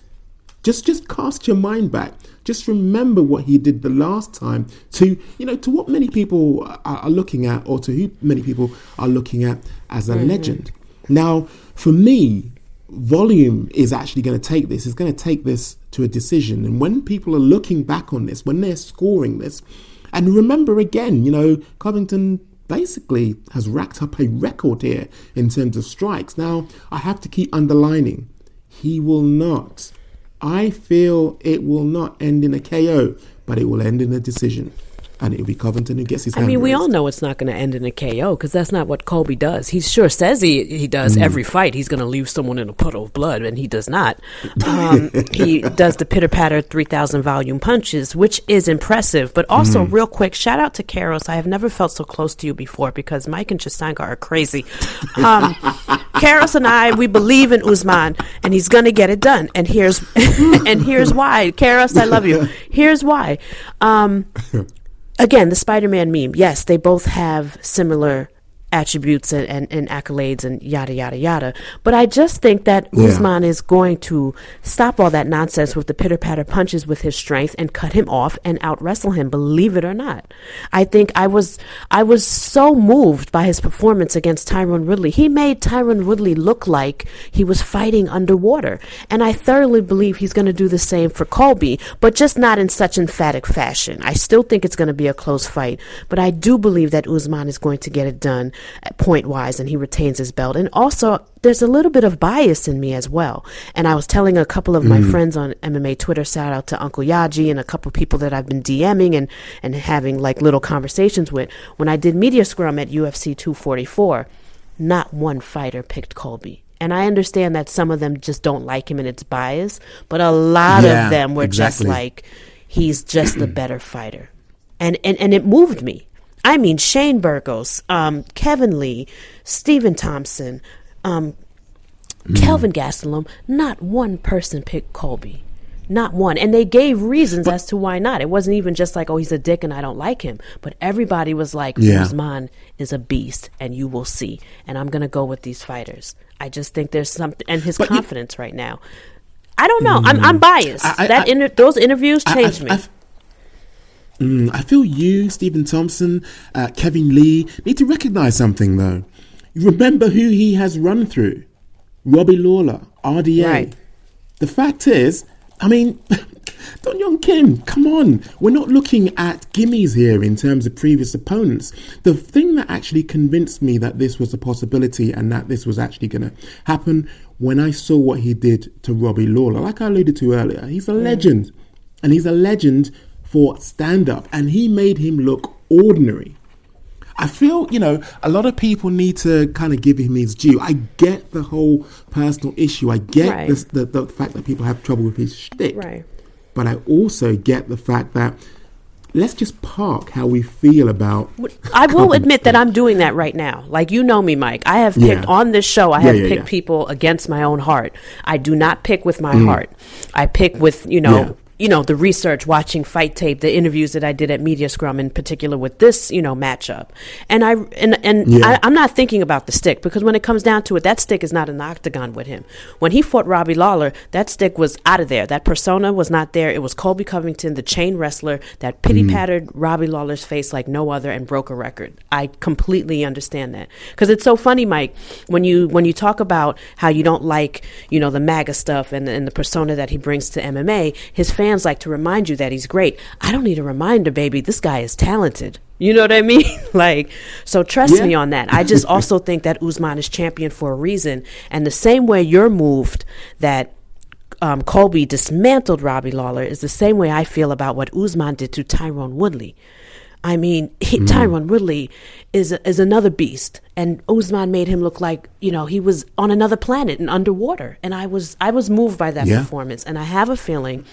Just just cast your mind back. Just remember what he did the last time to you know to what many people are, looking at or to who many people are looking at as a Mhm. legend. Now, for me, volume is actually going to take this. Is going to take this to a decision. And when people are looking back on this, when they're scoring this, and remember again, you know, Covington basically has racked up a record here in terms of strikes. Now, I have to keep underlining, he will not. I feel it will not end in a KO, but it will end in a decision. And it'll be Covington who gets his. I mean, we all know it's not going to end in a KO because that's not what Colby does. He sure says he he does Mm. every fight. He's going to leave someone in a puddle of blood, and he does not. Um, (laughs) he does the pitter patter three thousand volume punches, which is impressive. But also, Mm. real quick, shout out to Karos. I have never felt so close to you before because Mike and Chisanga are crazy. Um, (laughs) Karos and I, we believe in Usman, and he's going to get it done. And here's (laughs) and here's why. Karos, I love you. Here's why. Um, again, the Spider Man meme, yes, they both have similar attributes and, and, and accolades and yada yada yada. But I just think that Yeah. Usman is going to stop all that nonsense with the pitter patter punches with his strength and cut him off and out wrestle him, believe it or not. I think I was I was so moved by his performance against Tyron Woodley. He made Tyron Woodley look like he was fighting underwater. And I thoroughly believe he's going to do the same for Colby, but just not in such emphatic fashion. I still think it's going to be a close fight, but I do believe that Usman is going to get it done point wise and he retains his belt. And also, there's a little bit of bias in me as well. And I was telling a couple of my Mm. friends on MMA Twitter, shout out to Uncle Yaji and a couple of people that I've been DMing and, and having like little conversations with. When I did Media Scrum at UFC 244, not one fighter picked Colby. And I understand that some of them just don't like him and it's bias, but a lot Yeah, of them were just like, he's just the (clears throat) better fighter. And, and, and it moved me. I mean, Shane Burgos, um, Kevin Lee, Stephen Thompson, um, Kelvin Gastelum, not one person picked Colby. Not one. And they gave reasons as to why not. It wasn't even just like, oh, he's a dick and I don't like him. But everybody was like, Yeah. Usman is a beast and you will see. And I'm going to go with these fighters. I just think there's something, and his But you- confidence right now. I don't know. I'm, I'm biased. I- I- that I- inter- those interviews changed me. I- Mm, I feel you, Stephen Thompson, uh, Kevin Lee, need to recognize something though. You remember who he has run through Robbie Lawler, RDA. Right. The fact is, I mean, (laughs) Dong Hyun Kim, come on. We're not looking at gimmies here in terms of previous opponents. The thing that actually convinced me that this was a possibility and that this was actually going to happen when I saw what he did to Robbie Lawler, like I alluded to earlier, he's a legend. And he's a legend for stand up. And he made him look ordinary. I feel, you know, a lot of people need to kind of give him his due. I get the whole personal issue. I get Right. this, the, the fact that people have trouble with his shtick. Right. But I also get the fact that let's just park how we feel about. I will admit that I'm doing that right now. Like you know me, Mike. I have picked Yeah. on this show. I have yeah, picked yeah. people against my own heart. I do not pick with my Mm. heart. I pick with you know. You know the research, watching fight tape, the interviews that I did at Media Scrum, in particular with this, you know, matchup, and I and and Yeah. I, I'm not thinking about the stick because when it comes down to it, that stick is not in the octagon with him. When he fought Robbie Lawler, that stick was out of there. That persona was not there. It was Colby Covington, the chain wrestler, that pity mm. patted Robbie Lawler's face like no other and broke a record. I completely understand that because it's so funny, Mike, when you when you talk about how you don't like you know the MAGA stuff and and the persona that he brings to MMA, his fans like to remind you that he's great. I don't need a reminder, baby. This guy is talented. You know what I (laughs) mean? like, so trust Yeah. me on that. I just (laughs) also think that Usman is champion for a reason. And the same way you're moved that um, Colby dismantled Robbie Lawler is the same way I feel about what Usman did to Tyron Woodley. I mean, he, Mm. Tyron Woodley is is another beast, and Usman made him look like you know he was on another planet and underwater. And I was I was moved by that Yeah. performance, and I have a feeling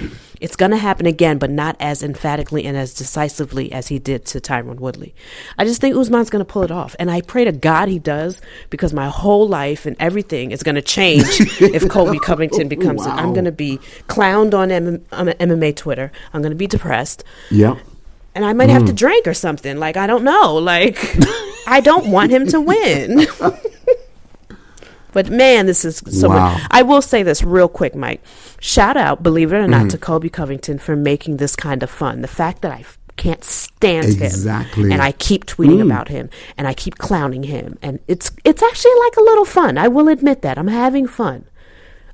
it's going to happen again, but not as emphatically and as decisively as he did to Tyron Woodley. I just think Usman's going to pull it off, and I pray to God he does because my whole life and everything is going to change (laughs) if Colby Covington becomes it. I'm going to be clowned on M- MMA Twitter. I'm going to be depressed Yeah. And I might have to drink or something. Like I don't know. Like (laughs) I don't want him to win. but man, this is so. Wow. I will say this real quick, Mike. Shout out, believe it or not, to Colby Covington for making this kind of fun. The fact that I can't stand Exactly. him, and I keep tweeting Mm. about him, and I keep clowning him, and it's it's actually like a little fun. I will admit that I'm having fun.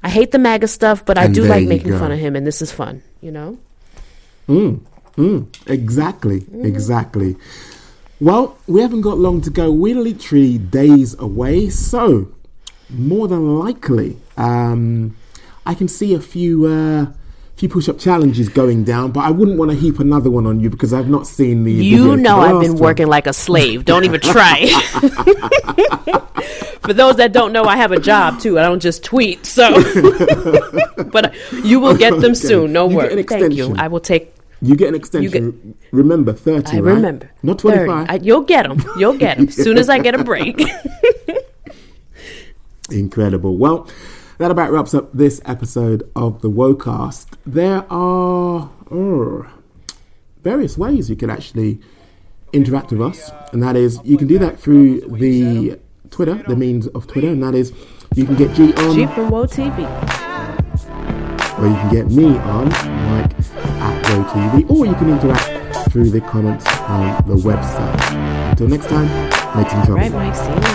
I hate the MAGA stuff, but I And do like making go. fun of him, and this is fun. You know. Mm, mm, exactly, exactly. Well, we haven't got long to go. We're literally days away, so more than likely, um, I can see a few uh, few push-up challenges going down, but I wouldn't want to heap another one on you because I've not seen the. You know I've been one. working like a slave. Don't even (laughs) try. (laughs) For those that don't know, I have a job too. I don't just tweet. So, (laughs) but you will get them Okay. soon. No worries. Thank you. I will take. You get an extension. remember, thirty. I right? remember. Not 30. twenty-five. I, you'll get them. You'll get them. As (laughs) soon as I get a break. (laughs) Incredible. Well, that about wraps up this episode of the Wocast. There are uh, various ways you can actually interact with us, and that is you can do that through the Twitter, the means of Twitter, and that is you can get G on, G from Woe TV. or you can get me on Mike GoTV, or you can interact through the comments on the website. Until next time, make some trouble. Right, Mike.